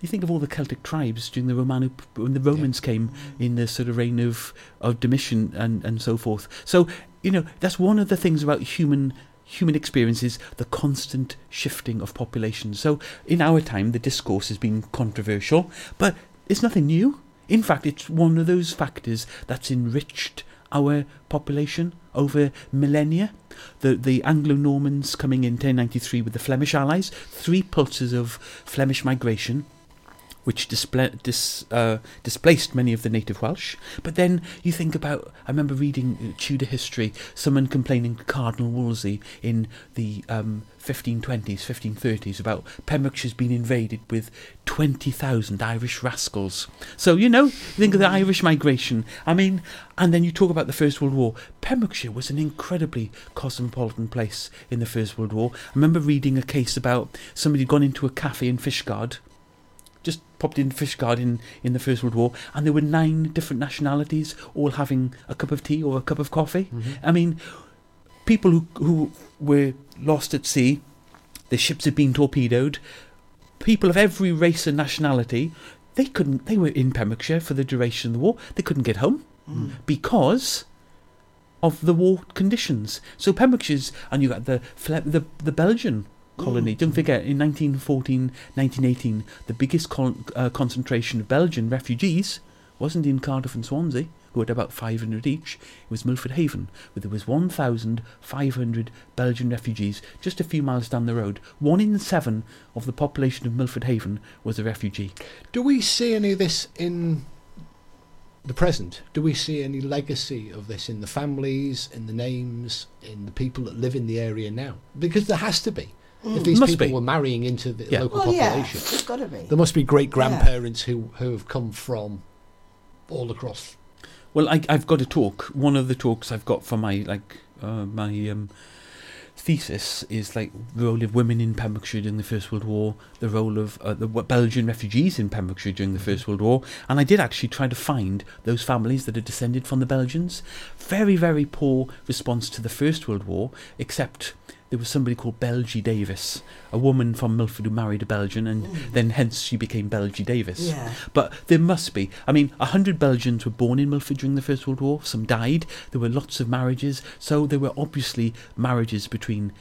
You think of all the Celtic tribes during the Roman when the Romans came in the sort of reign of, of Domitian and, and so forth. So, you know, that's one of the things about human human experiences, the constant shifting of populations. So in our time the discourse has been controversial, but it's nothing new. In fact, it's one of those factors that's enriched our population over millennia. The the Anglo Normans coming in 1093 with the Flemish allies, three pulses of Flemish migration, which displa- dis, uh, displaced many of the native Welsh. But then you think about, I remember reading uh, Tudor history, someone complaining to Cardinal Wolsey in the um, 1520s, 1530s about Pembrokeshire's been invaded with 20,000 Irish rascals. So, you know, think of the Irish migration. I mean, and then you talk about the First World War. Pembrokeshire was an incredibly cosmopolitan place in the First World War. I remember reading a case about somebody gone into a cafe in Fishguard just popped in Fishguard in, in the First World War, and there were nine different nationalities all having a cup of tea or a cup of coffee. Mm-hmm. I mean, people who, who were lost at sea, their ships had been torpedoed, people of every race and nationality, they couldn't, they were in Pembrokeshire for the duration of the war, they couldn't get home mm. because of the war conditions. So Pembrokeshire's, and you got the the the Belgian colony. Don't forget, in 1914, 1918, the biggest con- uh, concentration of Belgian refugees wasn't in Cardiff and Swansea, who had about 500 each. It was Milford Haven, where there was 1,500 Belgian refugees just a few miles down the road. One in seven of the population of Milford Haven was a refugee. Do we see any of this in the present? Do we see any legacy of this in the families, in the names, in the people that live in the area now? Because there has to be. If these Must people be. were marrying into the Yeah. local Well, yeah, population, it's got to be. there must be great grandparents who, who have come from all across. Well, I, I've got a talk. One of the talks I've got for my like uh, my um, thesis is like the role of women in Pembrokeshire during the First World War, the role of uh, the Belgian refugees in Pembrokeshire during the First World War, and I did actually try to find those families that are descended from the Belgians. Very, very poor response to the First World War, except there was somebody called Belgie Davis, a woman from Milford who married a Belgian, and then hence she became Belgie Davis. Yeah. But there must be. I mean, a hundred Belgians were born in Milford during the First World War. Some died. There were lots of marriages. So there were obviously marriages between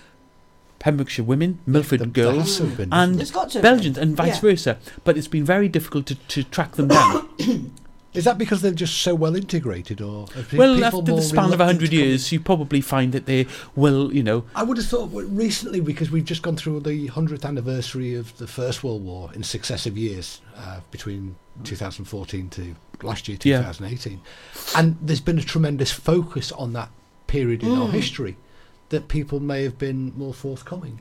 Pembrokeshire women, Milford girls, has to have been. and There's got to have Belgians, and vice Yeah. versa. But it's been very difficult to, to track them down. (coughs) (coughs) Is that because they're just so well integrated, or well, after the span of a hundred to come in? years, you probably find that they will, you know, I would have thought recently, because we've just gone through the 100th anniversary of the First World War in successive years uh, between 2014 to last year, Yeah. 2018. And there's been a tremendous focus on that period in our history that people may have been more forthcoming,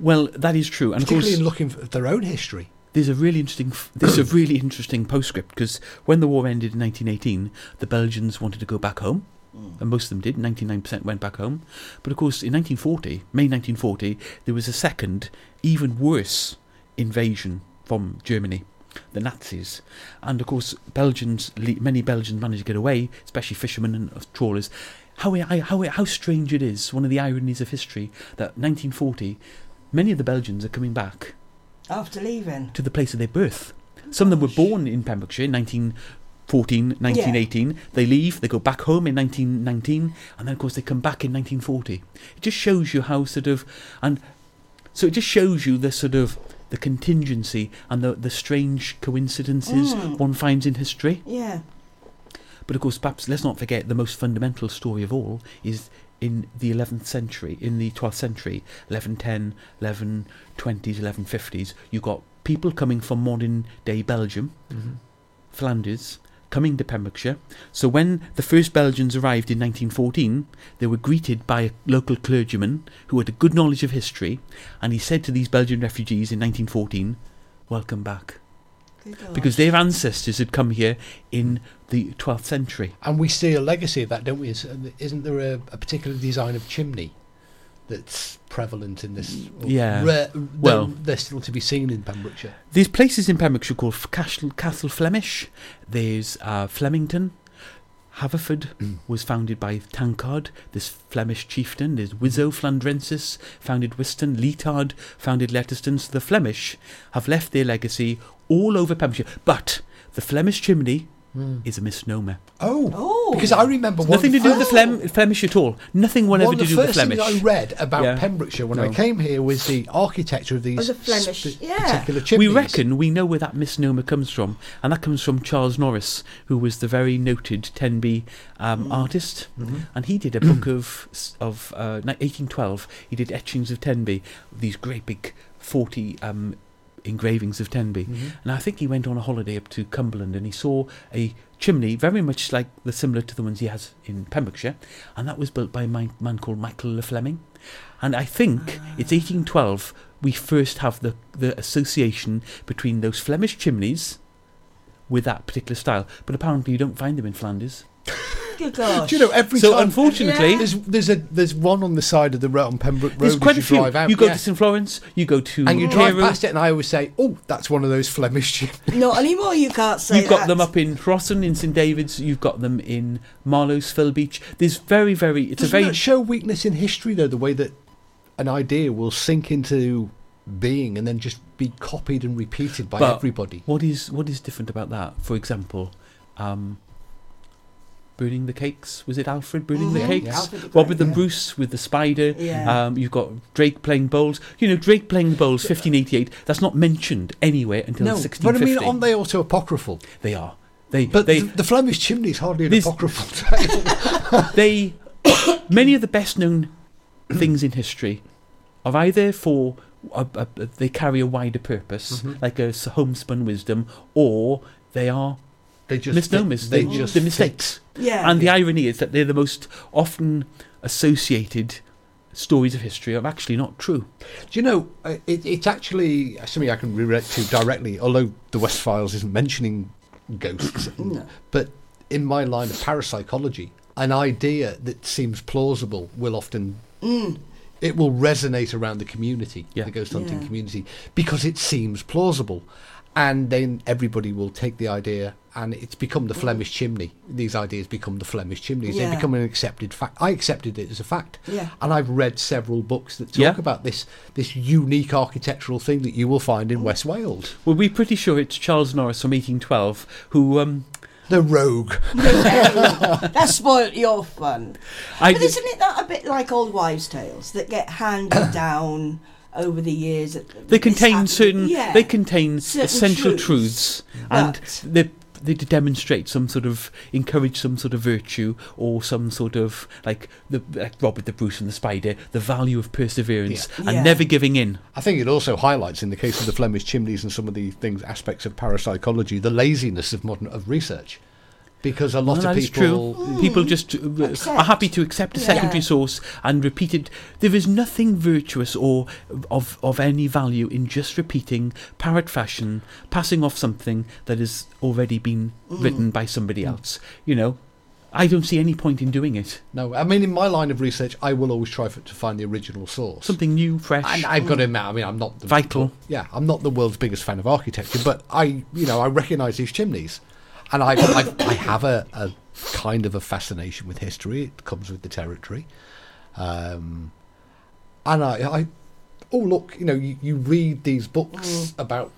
well, that is true. And of particularly course, in looking at their own history. There's a really interesting there's a really interesting postscript because when the war ended in 1918 the belgians wanted to go back home mm. and most of them did 99% went back home. But of course in 1940 may 1940 there was a second even worse invasion from germany the nazis. And of course belgians many belgians managed to get away especially fishermen and trawlers. How, how, how strange it is one of the ironies of history that 1940 many of the belgians are coming back After leaving. to the place of their birth. Some of them were born in Pembrokeshire in 1914, 1918. They leave, they go back home in 1919, and then, of course, they come back in 1940. It just shows you how sort of. And so it just shows you the sort of. The contingency and the, the strange coincidences Mm. one finds in history. Yeah. But of course, perhaps let's not forget the most fundamental story of all is in the 11th century, in the 12th century, 1110, 1120s, 1150s. You got people coming from modern day Belgium, mm-hmm. Flanders, coming to Pembrokeshire. So when the first Belgians arrived in 1914, they were greeted by a local clergyman who had a good knowledge of history, and he said to these Belgian refugees in 1914, Welcome back. Good God. Because their ancestors had come here in the 12th century. And we see a legacy of that, don't we? Is- Isn't there a, a particular design of chimney that's prevalent in this? Yeah. Rare, Well- they're, they're still to be seen in Pembrokeshire. There's places in Pembrokeshire called Castle, Castle Flemish. There's uh, Flemington. Haverford was founded by Tancard, this Flemish chieftain. There's Wizo Flandrensis, founded Wiston. Letard founded Letterston. So the Flemish have left their legacy all over Pembrokeshire. But the Flemish chimney is a misnomer. Oh, Oh. because I remember one nothing to do with the Flem- Flemish at all. Nothing whatever one of to the do with the first Flemish. things I read about Yeah. Pembrokeshire when I came here was the architecture of these Oh, the Flemish, spe- yeah. particular chimneys. We reckon we know where that misnomer comes from, and that comes from Charles Norris, who was the very noted Tenby um, artist, and he did a book of of uh, 1812. He did etchings of Tenby, these great big 40 um, engravings of Tenby, mm-hmm. and I think he went on a holiday up to Cumberland and he saw a chimney very much like the similar to the ones he has in Pembrokeshire, and that was built by a man called Michael Le Fleming. And I think ah. it's 1812 we first have the, the association between those Flemish chimneys with that particular style. But apparently you don't find them in Flanders. (laughs) Good God. Do you know every so time? unfortunately, Yeah. There's there's a there's one on the side of the road on Pembroke Road there's as quite a you few. drive out. you go yeah. to St Florence, you go to and you drive Carew, past it, and I always say, "Oh, that's one of those Flemish chimneys." (laughs) Not anymore, you can't say You've got that. them up in Rosson, in St David's. You've got them in Marloes, Phil Beach. There's very, very. It's Doesn't a very. that show weakness in history, though? The way that an idea will sink into being and then just be copied and repeated by But everybody. What is what is different about that? For example, um, burning the cakes. Was it Alfred burning the Mhm. cakes? Alfred the Robert the yeah. Bruce with the spider. Yeah. Um, you've got Drake playing bowls. You know, Drake playing bowls, 1588. That's not mentioned anywhere until No, 1650. but I mean, aren't they also apocryphal? They are. They. But they. the, the Flemish chimney is hardly an This- apocryphal (laughs) tale. they. (coughs) many of the best known (coughs) things in history are either for. A, a, a- they carry a wider purpose, Mhm. like a homespun wisdom, or they are They just misnomers. fit- They, they just the mistakes. Yeah. And the irony is that they're the most often associated stories of history are actually not true. Do you know, uh, it, it's actually something I can relate to directly, although the West Files isn't mentioning ghosts. (clears throat) No. But in my line of parapsychology, an idea that seems plausible will often it will resonate around the community, Yeah. the ghost hunting Yeah. community, because it seems plausible. And then everybody will take the idea, and it's become the Flemish chimney. These ideas become the Flemish chimneys. They become an accepted fact. I accepted it as a fact, Yeah. and I've read several books that talk Yeah. about this this unique architectural thing that you will find in West Wales. Well, we're pretty sure it's Charles Norris from 1812 who. Um, The rogue. (laughs) that spoilt your fun. I But isn't it that a bit like old wives' tales that get handed (coughs) down over the years? they contain certain. Yeah. They contain Certain essential truths. truths, and But- they they demonstrate some sort of encourage some sort of virtue or some sort of like the like Robert the Bruce and the Spider, the value of perseverance Yeah. and Yeah. never giving in. I think it also highlights, in the case of the Flemish chimneys and some of the things, aspects of parapsychology, the laziness of modern of research, because a lot Well, of people. true. Hmm. People just uh, are happy to accept a Yeah. secondary source and repeat it. There is nothing virtuous or of of any value in just repeating parrot fashion, passing off something that has already been hmm. written by somebody hmm. else. You know, I don't see any point in doing it. No, I mean, in my line of research, I will always try for, to find the original source. Something new, fresh. And I've got to admit, I mean, I'm not the, Vital. Yeah, I'm not the world's biggest fan of architecture, but I, you know, I recognise these chimneys, and I, I, I have a, a kind of a fascination with history. It comes with the territory, um, and I, I, oh look, you know, you, you read these books about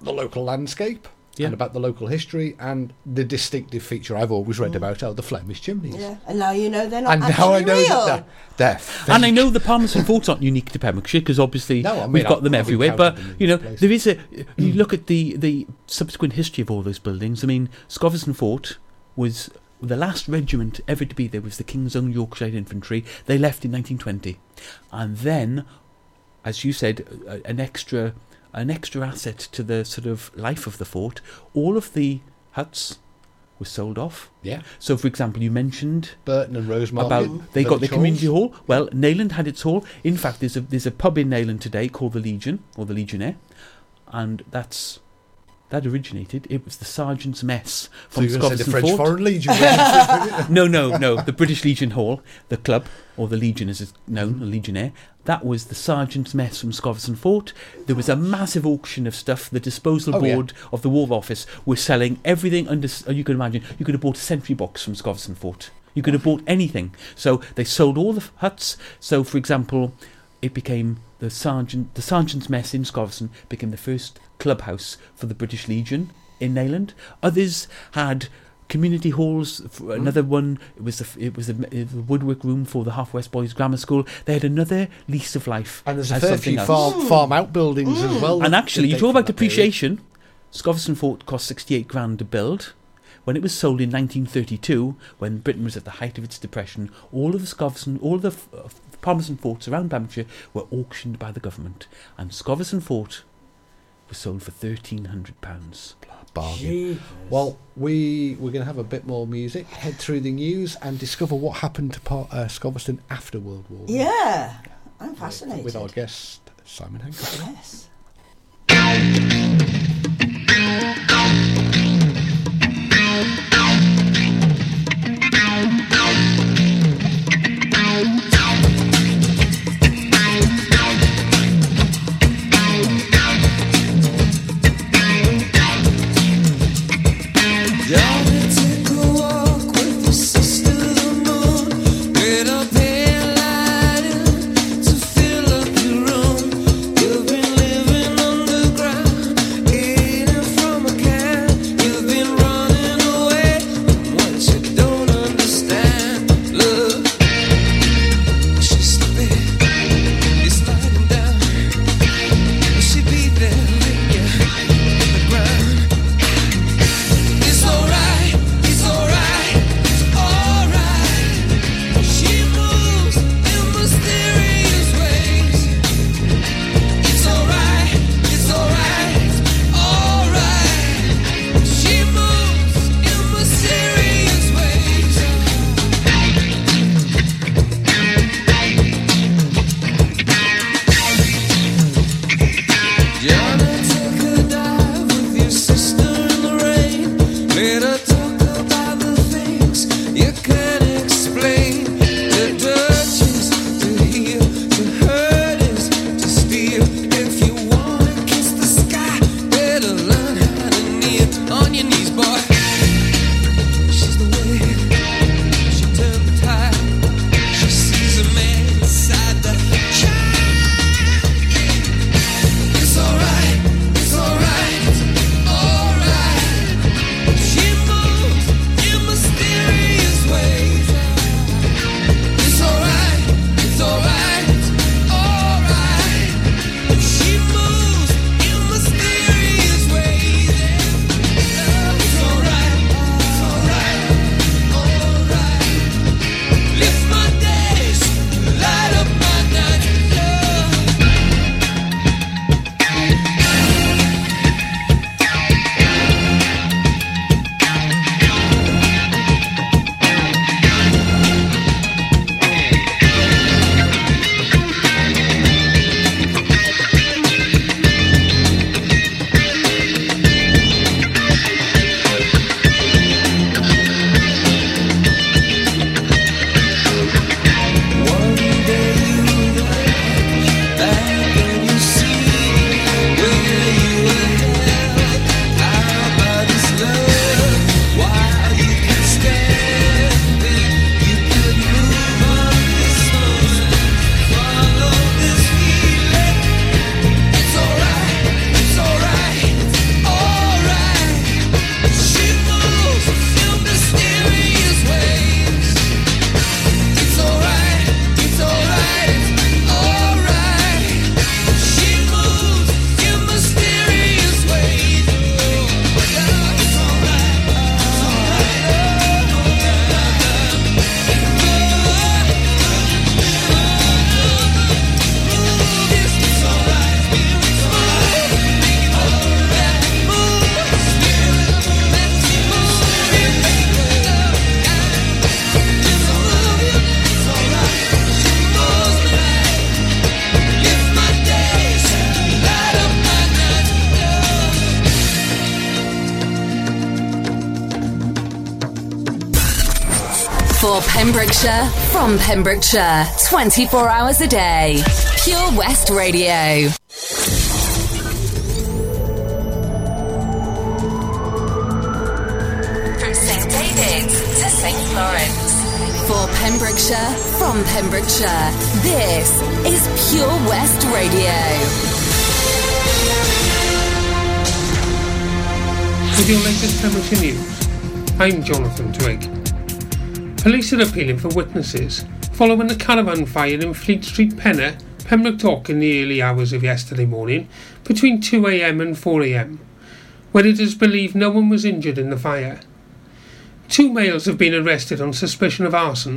the local landscape. Yeah. And about the local history and the distinctive feature I've always read mm. about are the Flemish chimneys. Yeah, and now you know they're not And actually now I know real. that they're, they're and I know the Palmerston forts aren't unique to Pembrokeshire because obviously No, I mean, we've got I've them probably everywhere. But them you know, places. there is a. You mm. look at the the subsequent history of all those buildings. I mean, Scoveston Fort was the last regiment ever to be there was the King's Own Yorkshire Infantry. They left in 1920, and then, as you said, a- an extra an extra asset to the sort of life of the fort. All of the huts were sold off. Yeah. So, for example, you mentioned Burton and Rosemary. about they got the community hall. Well, Neyland had its hall. In fact, there's a there's a pub in Neyland today called the Legion or the Legionnaire, and that's that originated. It was the sergeant's mess from to say the French Fort. Foreign Legion. (laughs) No, no, no. The British Legion Hall, the club, or the Legion as it's known, the Legionnaire, that was the sergeant's mess from Scoveston Fort. There was a massive auction of stuff. The disposal Oh, yeah. board of the War Office was selling everything under. uh, You can imagine. You could have bought a sentry box from Scoveston Fort. You could have bought anything. So they sold all the huts. So, for example, it became the sergeant. The sergeant's mess in Scoveston became the first clubhouse for the British Legion in Neyland. Others had community halls. f- Another one it was the, it was a, it was a woodwork room for the Half West Boys Grammar School. They had another lease of life. and there's a as fair few farm, farm outbuildings as well. And actually, you talk about that period. depreciation. Scoveston Fort cost 68 grand to build. When it was sold in 1932, when Britain was at the height of its depression, all of the Scoveston, all of the f- uh, Palmerston forts around Pembrokeshire were auctioned by the government, and Scoveston Fort was sold for 1,300 pounds. Bargain. Well, we we're going to have a bit more music, head through the news, and discover what happened to Par- uh, after World War One. Yeah, I'm With- fascinated. with our guest Simon Hancock. yes. From Pembrokeshire, 24 hours a day. Pure West Radio. From St. David's to St. Florence. For Pembrokeshire, from Pembrokeshire, this is Pure West Radio. With your latest Pembrokeshire news, I'm Jonathan Twig. Police are appealing for witnesses following the caravan fire in Fleet Street, Pennar, Pembroke Dock in the early hours of yesterday morning between 2am and 4am, where it is believed no one was injured in the fire. Two males have been arrested on suspicion of arson,